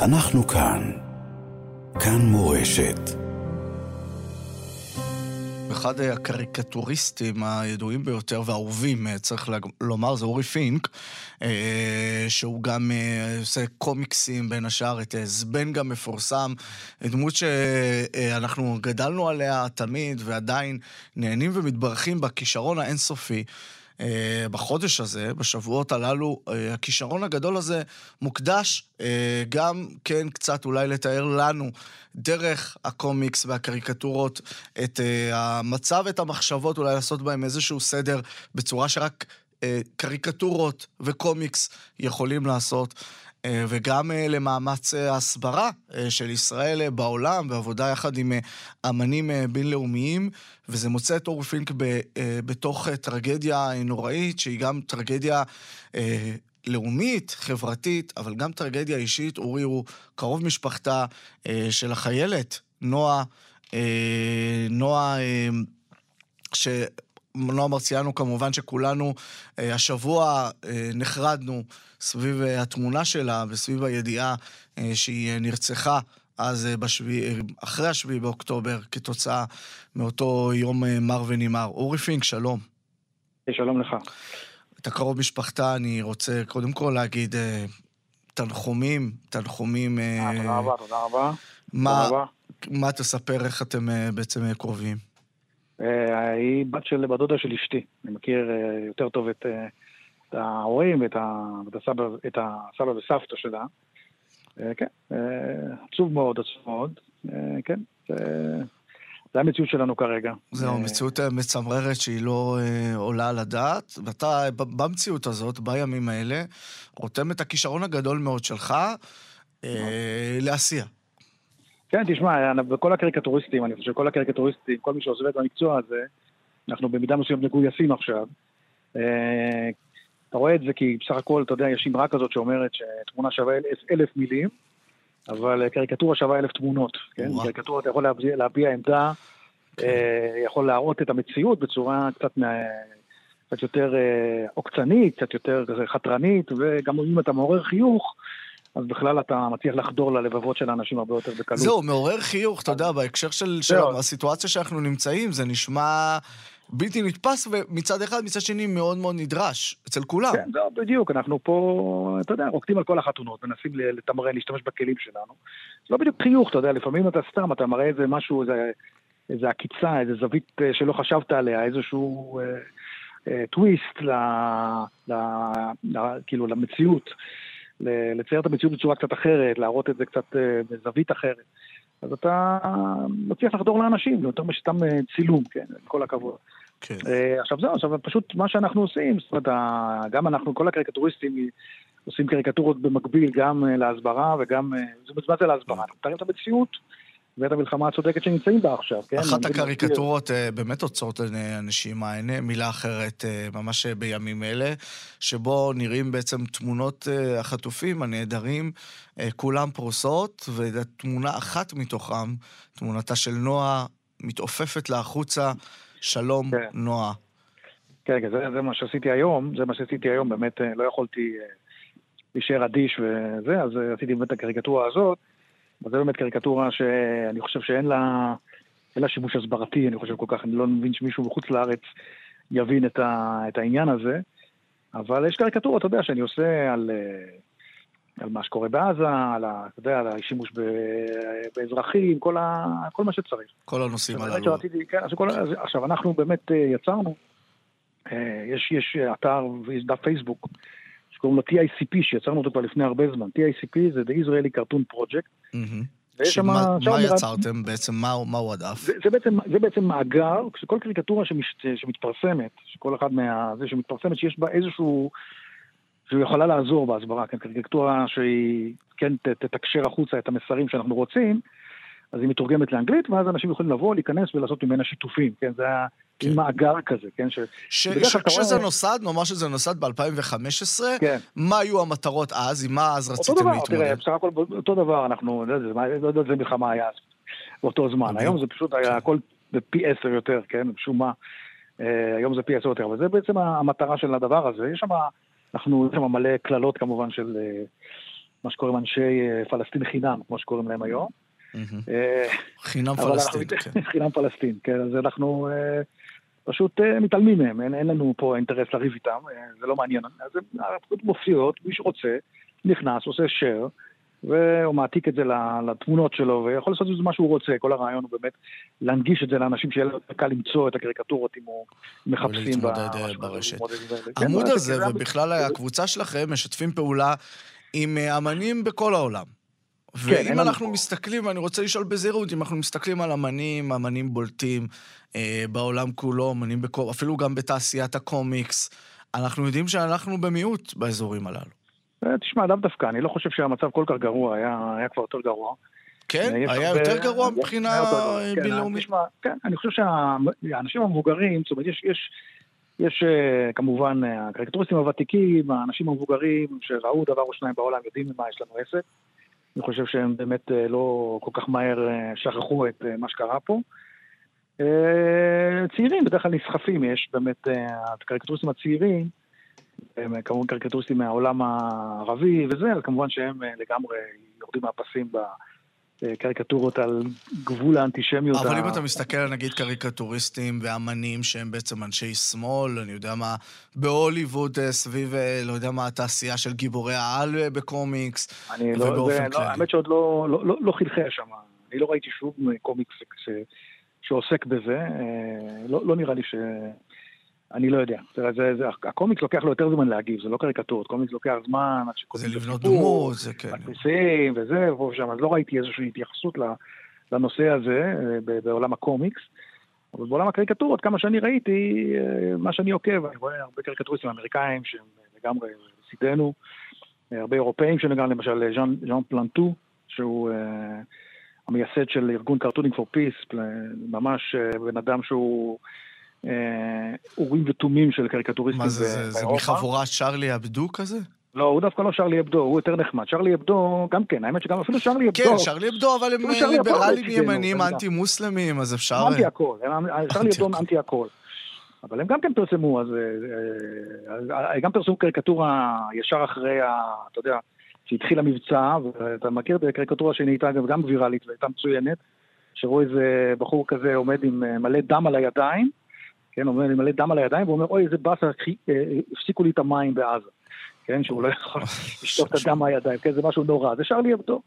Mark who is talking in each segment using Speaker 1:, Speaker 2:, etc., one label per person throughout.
Speaker 1: אנחנו כאן. כאן מורשת. אחד הקריקטוריסטים הידועים ביותר והאהובים, צריך לומר, זה אורי פינק, אה, שהוא גם אה, עושה קומיקסים בין השאר, את זבן גם מפורסם, דמות שאנחנו גדלנו עליה תמיד ועדיין נהנים ומתברכים בכישרון האינסופי. אה, בחודש הזה, בשבועות הללו, אה, הכישרון הגדול הזה מוקדש אה, גם כן קצת אולי לתאר לנו דרך הקומיקס והקריקטורות את המצב, את המחשבות, אולי לעשות בהם איזשהו סדר בצורה שרק קריקטורות וקומיקס יכולים לעשות. אה, וגם אה, למאמץ אה, ההסברה של ישראל בעולם, ועבודה יחד עם אמנים בינלאומיים, וזה מוצא את אורי פינק בתוך טרגדיה נוראית, שהיא גם טרגדיה לאומית, חברתית, אבל גם טרגדיה אישית. אורי הוא קרוב משפחתה של החיילת, נועה, נועה, ש... נועה מרציאנו, כמובן שכולנו אה, השבוע אה, נחרדנו סביב אה, התמונה שלה וסביב הידיעה שהיא נרצחה אז בשבי, אחרי השביעי באוקטובר, כתוצאה מאותו יום מר ונמהר. אורי פינק, שלום.
Speaker 2: שלום לך.
Speaker 1: אתה קרוב משפחתה, אני רוצה קודם כל להגיד תנחומים, תנחומים...
Speaker 2: תודה רבה, תודה רבה.
Speaker 1: מה, מה תספר, איך אתם בעצם קרובים?
Speaker 2: אה, היא בת של בת דודה של אשתי. אני מכיר אה, יותר טוב את, אה, את ההורים ואת הסבא, את הסבא וסבתא שלה. כן, עצוב מאוד, עצוב מאוד. כן, זה המציאות שלנו כרגע.
Speaker 1: זהו, מציאות מצמררת שהיא לא עולה על הדעת, ואתה במציאות הזאת, בימים האלה, רותם את הכישרון הגדול מאוד שלך לעשייה.
Speaker 2: כן, תשמע, בכל הקריקטוריסטים, אני חושב, כל הקריקטוריסטים, כל מי שעוזב את המקצוע הזה, אנחנו במידה מסוימת מגויסים עכשיו. אה, אתה רואה את זה כי בסך הכל, אתה יודע, יש אמרה כזאת שאומרת שתמונה שווה אלף, אלף מילים, אבל קריקטורה שווה אלף תמונות, כן? קריקטורה אתה יכול להביע, להביע עמדה, כן. יכול להראות את המציאות בצורה קצת, קצת יותר אה, עוקצנית, קצת יותר חתרנית, וגם אם אתה מעורר חיוך, אז בכלל אתה מצליח לחדור ללבבות של האנשים הרבה יותר בקלות.
Speaker 1: זהו, מעורר חיוך, אתה יודע, בהקשר של, של הסיטואציה שאנחנו נמצאים, זה נשמע בלתי נתפס, ומצד אחד, מצד שני, מאוד מאוד נדרש, אצל כולם.
Speaker 2: כן, זהו, בדיוק, אנחנו פה, אתה יודע, רוקדים על כל החתונות, מנסים לתמרן, להשתמש בכלים שלנו. זה לא בדיוק חיוך, אתה יודע, לפעמים אתה סתם, אתה מראה איזה משהו, איזה, איזה עקיצה, איזה זווית אה, שלא חשבת עליה, איזשהו... אה, אה, טוויסט ל, ל, ל, כאילו למציאות. לצייר את המציאות בצורה קצת אחרת, להראות את זה קצת אה, בזווית אחרת. אז אתה מצליח לחדור לאנשים, יותר משתם אה, צילום, כן, עם כל הכבוד. כן. אה, עכשיו זהו, עכשיו פשוט מה שאנחנו עושים, זאת אומרת, גם אנחנו, כל הקריקטוריסטים עושים קריקטורות במקביל גם להסברה וגם, מה זה להסברה? אנחנו מתארים את המציאות. ואת המלחמה הצודקת שנמצאים בה עכשיו, כן?
Speaker 1: אחת הקריקטורות uh, באמת עוצרות אנשים העיני, מילה אחרת uh, ממש בימים אלה, שבו נראים בעצם תמונות uh, החטופים, הנעדרים, כולם פרוסות, ותמונה אחת מתוכם, תמונתה של נועה, מתעופפת לה החוצה, שלום, כן. נועה.
Speaker 2: כן, כן, זה, זה מה שעשיתי היום, זה מה שעשיתי היום, באמת לא יכולתי להישאר אדיש וזה, אז עשיתי באמת את הקריקטורה הזאת. אז זה באמת קריקטורה שאני חושב שאין לה, לה שימוש הסברתי, אני חושב כל כך, אני לא מבין שמישהו בחוץ לארץ יבין את, ה, את העניין הזה. אבל יש קריקטורות, אתה יודע, שאני עושה על, אה, על מה שקורה בעזה, על, ה, אתה יודע, על השימוש ב, באזרחים, כל, ה, כל מה שצריך.
Speaker 1: כל הנושאים הללו. שרציתי,
Speaker 2: כן, אז כל, אז, עכשיו, אנחנו באמת אה, יצרנו, אה, יש, יש אתר ויש דף פייסבוק שקוראים לו TICP, שיצרנו אותו כבר לפני הרבה זמן. TICP זה The Israeli Cartoon Project.
Speaker 1: שמה, מה יצרתם בעצם? מהו מה הדף?
Speaker 2: זה, זה, בעצם, זה בעצם מאגר, שכל קריקטורה שמש, שמתפרסמת, שכל אחד מה... זה שמתפרסמת, שיש בה איזשהו... שהיא יכולה לעזור בהסברה, כן, קריקטורה שהיא כן תתקשר החוצה את המסרים שאנחנו רוצים, אז היא מתורגמת לאנגלית, ואז אנשים יכולים לבוא, להיכנס ולעשות ממנה שיתופים, כן? זה כן. מאגר כזה, כן? ש...
Speaker 1: ש... ש... כשזה רואה... נוסד, נאמר שזה נוסד ב-2015, כן. מה היו המטרות אז? עם מה אז רציתם
Speaker 2: להתמודד? אותו דבר, תראה, בסך הכל אותו דבר, אנחנו, לא יודע לא יודע איזה מלחמה היה באותו זמן. היום זה פשוט היה הכל בפי עשר יותר, כן? משום מה. אה, היום זה פי עשר יותר, אבל זה בעצם המטרה של הדבר הזה. יש שם, אנחנו, יש שם מלא קללות כמובן של... אה, מה שקוראים אנשי פלסטין חינם, כמו שקוראים להם היום.
Speaker 1: חינם פלסטין, כן.
Speaker 2: חינם פלסטין, כן, אז אנחנו פשוט מתעלמים מהם, אין, אין לנו פה אינטרס לריב איתם, זה לא מעניין. אז הן מופיעות, מי שרוצה, נכנס, עושה share. והוא מעתיק את זה לתמונות שלו, ויכול לעשות את זה מה שהוא רוצה. כל הרעיון הוא באמת להנגיש את זה לאנשים שיהיה יותר קל למצוא את הקריקטורות אם הוא מחפשים
Speaker 1: ברשת. העמוד כן, הזה, ובכלל הקבוצה שלכם, משתפים פעולה עם אה, אמנים בכל העולם. כן, ואם אנחנו מסתכלים, ואני רוצה לשאול בזהירות, אם אנחנו מסתכלים על אמנים, אמנים בולטים אה, בעולם כולו, אמנים בכל, אפילו גם בתעשיית הקומיקס, אנחנו יודעים שאנחנו במיעוט באזורים הללו.
Speaker 2: אה, תשמע, לאו דווקא, אני לא חושב שהמצב כל כך גרוע, היה, היה כבר יותר גרוע.
Speaker 1: כן? אה, היה הרבה... יותר גרוע מבחינה כן, בינלאומית?
Speaker 2: כן, כן, אני חושב שהאנשים המבוגרים, זאת אומרת, יש, יש, יש אה, כמובן הקריקטוריסטים הוותיקים, האנשים המבוגרים שראו דבר או שניים בעולם, יודעים ממה יש לנו עסק. אני חושב שהם באמת לא כל כך מהר שכחו את מה שקרה פה. צעירים בדרך כלל נסחפים, יש באמת, הקריקטוריסטים הצעירים, הם כמובן קריקטוריסטים מהעולם הערבי וזה, אז כמובן שהם אה, לגמרי יורדים מהפסים בקריקטורות על גבול האנטישמיות.
Speaker 1: אבל ה... אם אתה מסתכל על נגיד קריקטוריסטים ואמנים שהם בעצם אנשי שמאל, אני יודע מה, בהוליווד אה, סביב, אה, לא יודע מה, התעשייה של גיבורי העל בקומיקס,
Speaker 2: אני לא, ובאופן לא, כללי. לא, האמת שעוד לא, לא, לא, לא חלחל שם. אני לא ראיתי שום קומיקס ש, שעוסק בזה, לא, לא נראה לי ש... אני לא יודע. זה, זה, זה, הקומיקס לוקח לו יותר זמן להגיב, זה לא קריקטורות, קומיקס לוקח זמן עד
Speaker 1: שקוראים זה לבנות דמות, זה כן.
Speaker 2: מדפיסים וזה, ופה ושם, אז לא ראיתי איזושהי התייחסות לנושא הזה אה, בעולם הקומיקס. אבל בעולם הקריקטורות, כמה שאני ראיתי, אה, מה שאני עוקב, אני רואה הרבה קריקטוריסטים אמריקאים שהם לגמרי צידנו, אה, הרבה אירופאים שנגענו, למשל ז'אן, ז'אן פלנטו, שהוא המייסד של ארגון Cartooning for Peace, ממש בן אדם שהוא... אה, אורים ותומים של קריקטוריסטים
Speaker 1: מה זה, זה, זה מחבורת שרלי אבדו כזה?
Speaker 2: לא, הוא דווקא לא שרלי אבדו, הוא יותר נחמד. שרלי אבדו, גם כן, האמת שגם אפילו שרלי אבדו...
Speaker 1: כן, שרלי אבדו, אבל הם ליברלים ימנים, אנטי-מוסלמים, אז אפשר...
Speaker 2: אנטי הכל, שרלי אבדו אנטי הכל. אבל הם גם כן פרסמו, אז אה, אה, גם פרסמו קריקטורה ישר אחרי, אתה יודע, שהתחיל המבצע, ואתה מכיר את הקריקטורה שנהייתה גם ויראלית והייתה מצוינת, שרואה איזה בחור כזה עומד עם מלא דם על הידיים, כן, אומר לי מלא דם על הידיים, והוא אומר, אוי, איזה באסה, אה, הפסיקו לי את המים בעזה. כן, שהוא לא יכול לשטוף את הדם מהידיים, כן, זה משהו נורא, זה שר לי אבדו.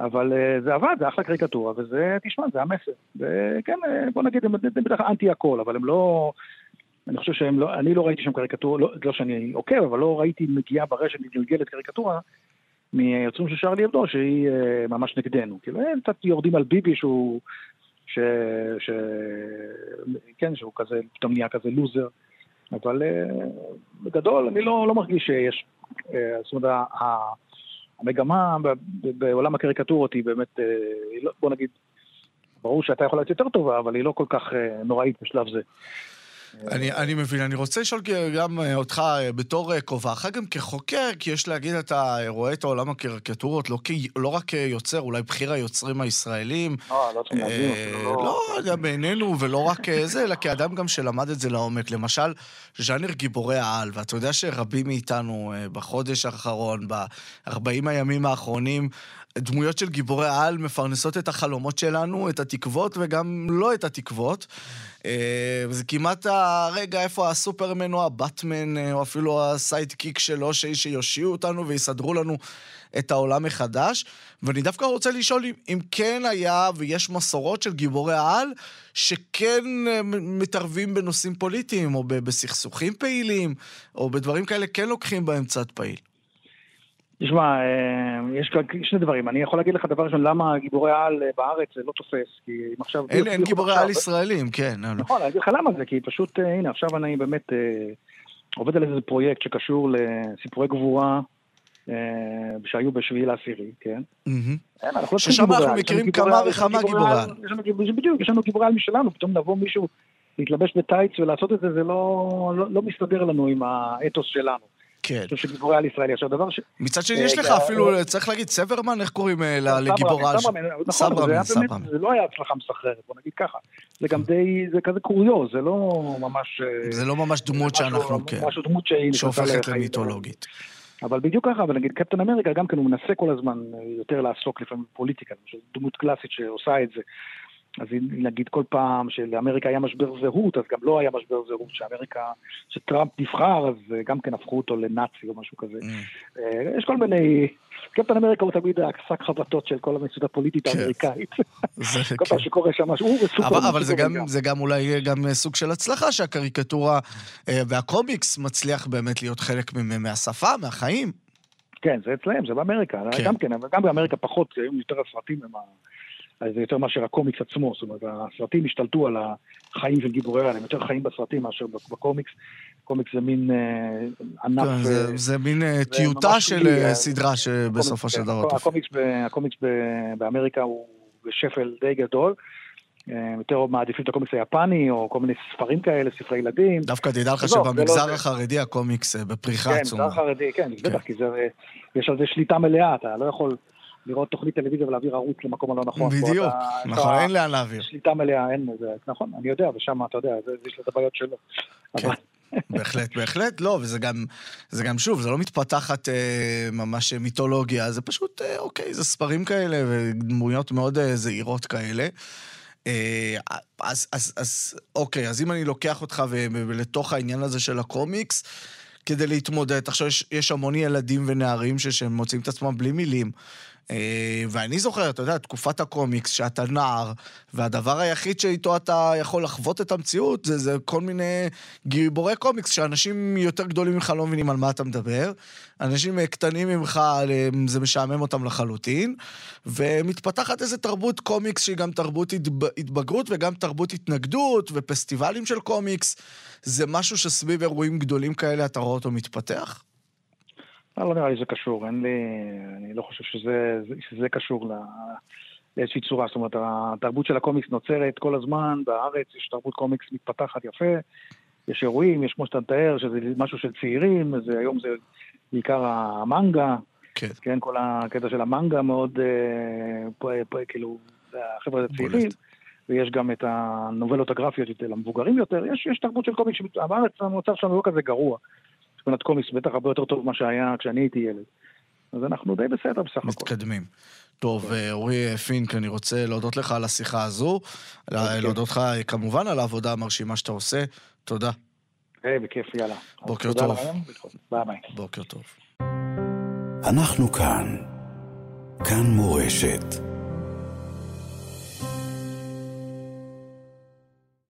Speaker 2: אבל uh, זה עבד, זה אחלה קריקטורה, וזה, תשמע, זה המסר. וכן, אה, בוא נגיד, הם בדרך כלל אנטי הכל, אבל הם לא... אני חושב שהם לא, אני לא ראיתי שם קריקטורה, לא, לא שאני עוקב, אבל לא ראיתי מגיעה ברשת מגלגלת קריקטורה מיוצרים של שרלי אבדו, שהיא ממש נגדנו. כאילו, הם קצת יורדים על ביבי שהוא ש... ש... כן, שהוא כזה, פתאום נהיה כזה לוזר. אבל אה, בגדול אני לא, לא מרגיש שיש, אה, זאת אומרת, המגמה בעולם הקריקטורות היא באמת, אה, לא, בוא נגיד, ברור שהייתה יכולה להיות יותר טובה, אבל היא לא כל כך נוראית בשלב זה.
Speaker 1: אני, אני מבין, אני רוצה לשאול גם אה, אותך אה, בתור אה, כובעך, גם כחוקר, כי יש להגיד, אתה רואה את העולם הקריקטורות לא, לא רק כיוצר, אולי בכיר היוצרים הישראלים.
Speaker 2: לא, לא צריכים להבין,
Speaker 1: לא... לא, בעינינו, ולא רק זה, אלא כאדם גם שלמד את זה לעומק. למשל, ז'אנר גיבורי העל, ואתה יודע שרבים מאיתנו בחודש האחרון, ב-40 הימים האחרונים, דמויות של גיבורי על מפרנסות את החלומות שלנו, את התקוות וגם לא את התקוות. אה, זה כמעט הרגע איפה הסופרמן או הבטמן, אה, או אפילו הסיידקיק שלו, שיושיעו אותנו ויסדרו לנו את העולם מחדש. ואני דווקא רוצה לשאול אם, אם כן היה ויש מסורות של גיבורי העל שכן אה, מתערבים בנושאים פוליטיים, או בסכסוכים פעילים, או בדברים כאלה כן לוקחים בהם צד פעיל.
Speaker 2: תשמע, אה, יש שני דברים. אני יכול להגיד לך דבר ראשון, למה גיבורי על אה, בארץ זה לא תופס, כי אם עכשיו...
Speaker 1: אין, אין גיבורי על ישראלים, כן.
Speaker 2: נכון, אני אגיד לך למה זה, כי פשוט, אה, הנה, עכשיו אני באמת עובד על איזה פרויקט שקשור לסיפורי גבורה. שהיו בשביעי לעשירי, כן?
Speaker 1: לא ששם אנחנו מכירים כמה וכמה גיבורי על.
Speaker 2: בדיוק, יש לנו גיבורי על משלנו, פתאום לבוא מישהו להתלבש בטייץ ולעשות את זה, זה לא, לא, לא מסתדר לנו עם האתוס שלנו.
Speaker 1: כן.
Speaker 2: של גיבורי על ישראלי. עכשיו, דבר ש...
Speaker 1: מצד שני, יש לך אפילו, צריך להגיד, סברמן, איך קוראים אה, לגיבור על?
Speaker 2: סברמן, סברמן. זה לא היה הצלחה מסחררת, בוא נגיד ככה. זה גם די, זה כזה קוריוז, זה לא ממש...
Speaker 1: זה לא ממש דמות שאנחנו, כן.
Speaker 2: משהו דמות שהיא...
Speaker 1: שהופכת למיתולוגית.
Speaker 2: אבל בדיוק ככה, אבל נגיד קפטן אמריקה גם כן הוא מנסה כל הזמן יותר לעסוק לפעמים בפוליטיקה, דמות קלאסית שעושה את זה. אז נגיד כל פעם שלאמריקה היה משבר זהות, אז גם לא היה משבר זהות, שאמריקה, שטראמפ נבחר, אז גם כן הפכו אותו לנאצי או משהו כזה. Mm. אה, יש כל מיני... קפטן אמריקה הוא תמיד השק חבטות של כל המציאות הפוליטית כן. האמריקאית. כל פעם כן. שקורה שם משהו, הוא
Speaker 1: סופר... אבל זה גם, זה גם אולי גם סוג של הצלחה שהקריקטורה אה, והקומיקס מצליח באמת להיות חלק מהשפה, מהחיים.
Speaker 2: כן, זה אצלם, זה באמריקה. כן. גם כן, אבל גם באמריקה פחות, היום יותר הסרטים הם ה... זה יותר מאשר הקומיקס עצמו, זאת אומרת, הסרטים השתלטו על החיים של גיבורי העל, הם יותר חיים בסרטים מאשר בקומיקס. קומיקס זה מין אה, ענף... כן,
Speaker 1: זה,
Speaker 2: אה,
Speaker 1: זה מין אה, טיוטה של אה, סדרה שבסופו של דבר...
Speaker 2: הקומיקס, הקומיקס באמריקה הוא בשפל די גדול. יותר מעדיפים את הקומיקס היפני, או כל מיני ספרים כאלה, ספרי ילדים.
Speaker 1: דווקא תדע לך לא, שבמגזר לא החרדי הקומיקס בפריחה עצומה.
Speaker 2: כן, במגזר החרדי, כן, בטח, כן. כי יש על זה שליטה מלאה, אתה לא יכול... לראות תוכנית טלוויזיה ולהעביר ערוץ למקום הלא נכון.
Speaker 1: בדיוק, נכון, אין לאן להעביר.
Speaker 2: שליטה מלאה, אין לזה, נכון, אני יודע, ושם, אתה יודע, יש לו את הבעיות שלו.
Speaker 1: כן. בהחלט, בהחלט, לא, וזה גם, זה גם שוב, זה לא מתפתחת אה, ממש מיתולוגיה, זה פשוט, אה, אוקיי, זה ספרים כאלה ודמויות מאוד אה, זהירות כאלה. אה, אז, אז, אז אוקיי, אז אם אני לוקח אותך ולתוך העניין הזה של הקומיקס, כדי להתמודד, עכשיו יש, יש המון ילדים ונערים שהם מוצאים את עצמם בלי מילים. אה, ואני זוכר, אתה יודע, תקופת הקומיקס, שאתה נער, והדבר היחיד שאיתו אתה יכול לחוות את המציאות זה, זה כל מיני גיבורי קומיקס, שאנשים יותר גדולים ממך לא מבינים על מה אתה מדבר, אנשים קטנים ממך, זה משעמם אותם לחלוטין, ומתפתחת איזו תרבות קומיקס שהיא גם תרבות התבגרות וגם תרבות התנגדות, ופסטיבלים של קומיקס. זה משהו שסביב אירועים גדולים כאלה אתה רואה אותו מתפתח?
Speaker 2: לא, לא נראה לי שזה קשור, אין לי... אני לא חושב שזה, שזה קשור לא, לאיזושהי צורה. זאת אומרת, התרבות של הקומיקס נוצרת כל הזמן, בארץ יש תרבות קומיקס מתפתחת יפה, יש אירועים, יש כמו שאתה מתאר, שזה משהו של צעירים, זה, היום זה בעיקר המנגה, כן. כן, כל הקטע של המנגה מאוד, אה, פה, פה, כאילו, החבר'ה הצעירים. ויש גם את הנובלות הגרפיות של המבוגרים יותר, יש, יש תרבות של קומיקס, בארץ המצב שלנו לא כזה גרוע. מבחינת קומיקס בטח הרבה יותר טוב ממה שהיה כשאני הייתי ילד. אז אנחנו די בסדר בסך הכל.
Speaker 1: מתקדמים. טוב. אה, אורי פינק, אני רוצה להודות לך על השיחה הזו, אוקיי. להודות לך כמובן על העבודה המרשימה שאתה עושה. תודה.
Speaker 2: היי, בכיף, יאללה.
Speaker 1: בוקר טוב.
Speaker 2: ביי ביי.
Speaker 1: בוקר טוב.
Speaker 3: אנחנו כאן. כאן מורשת.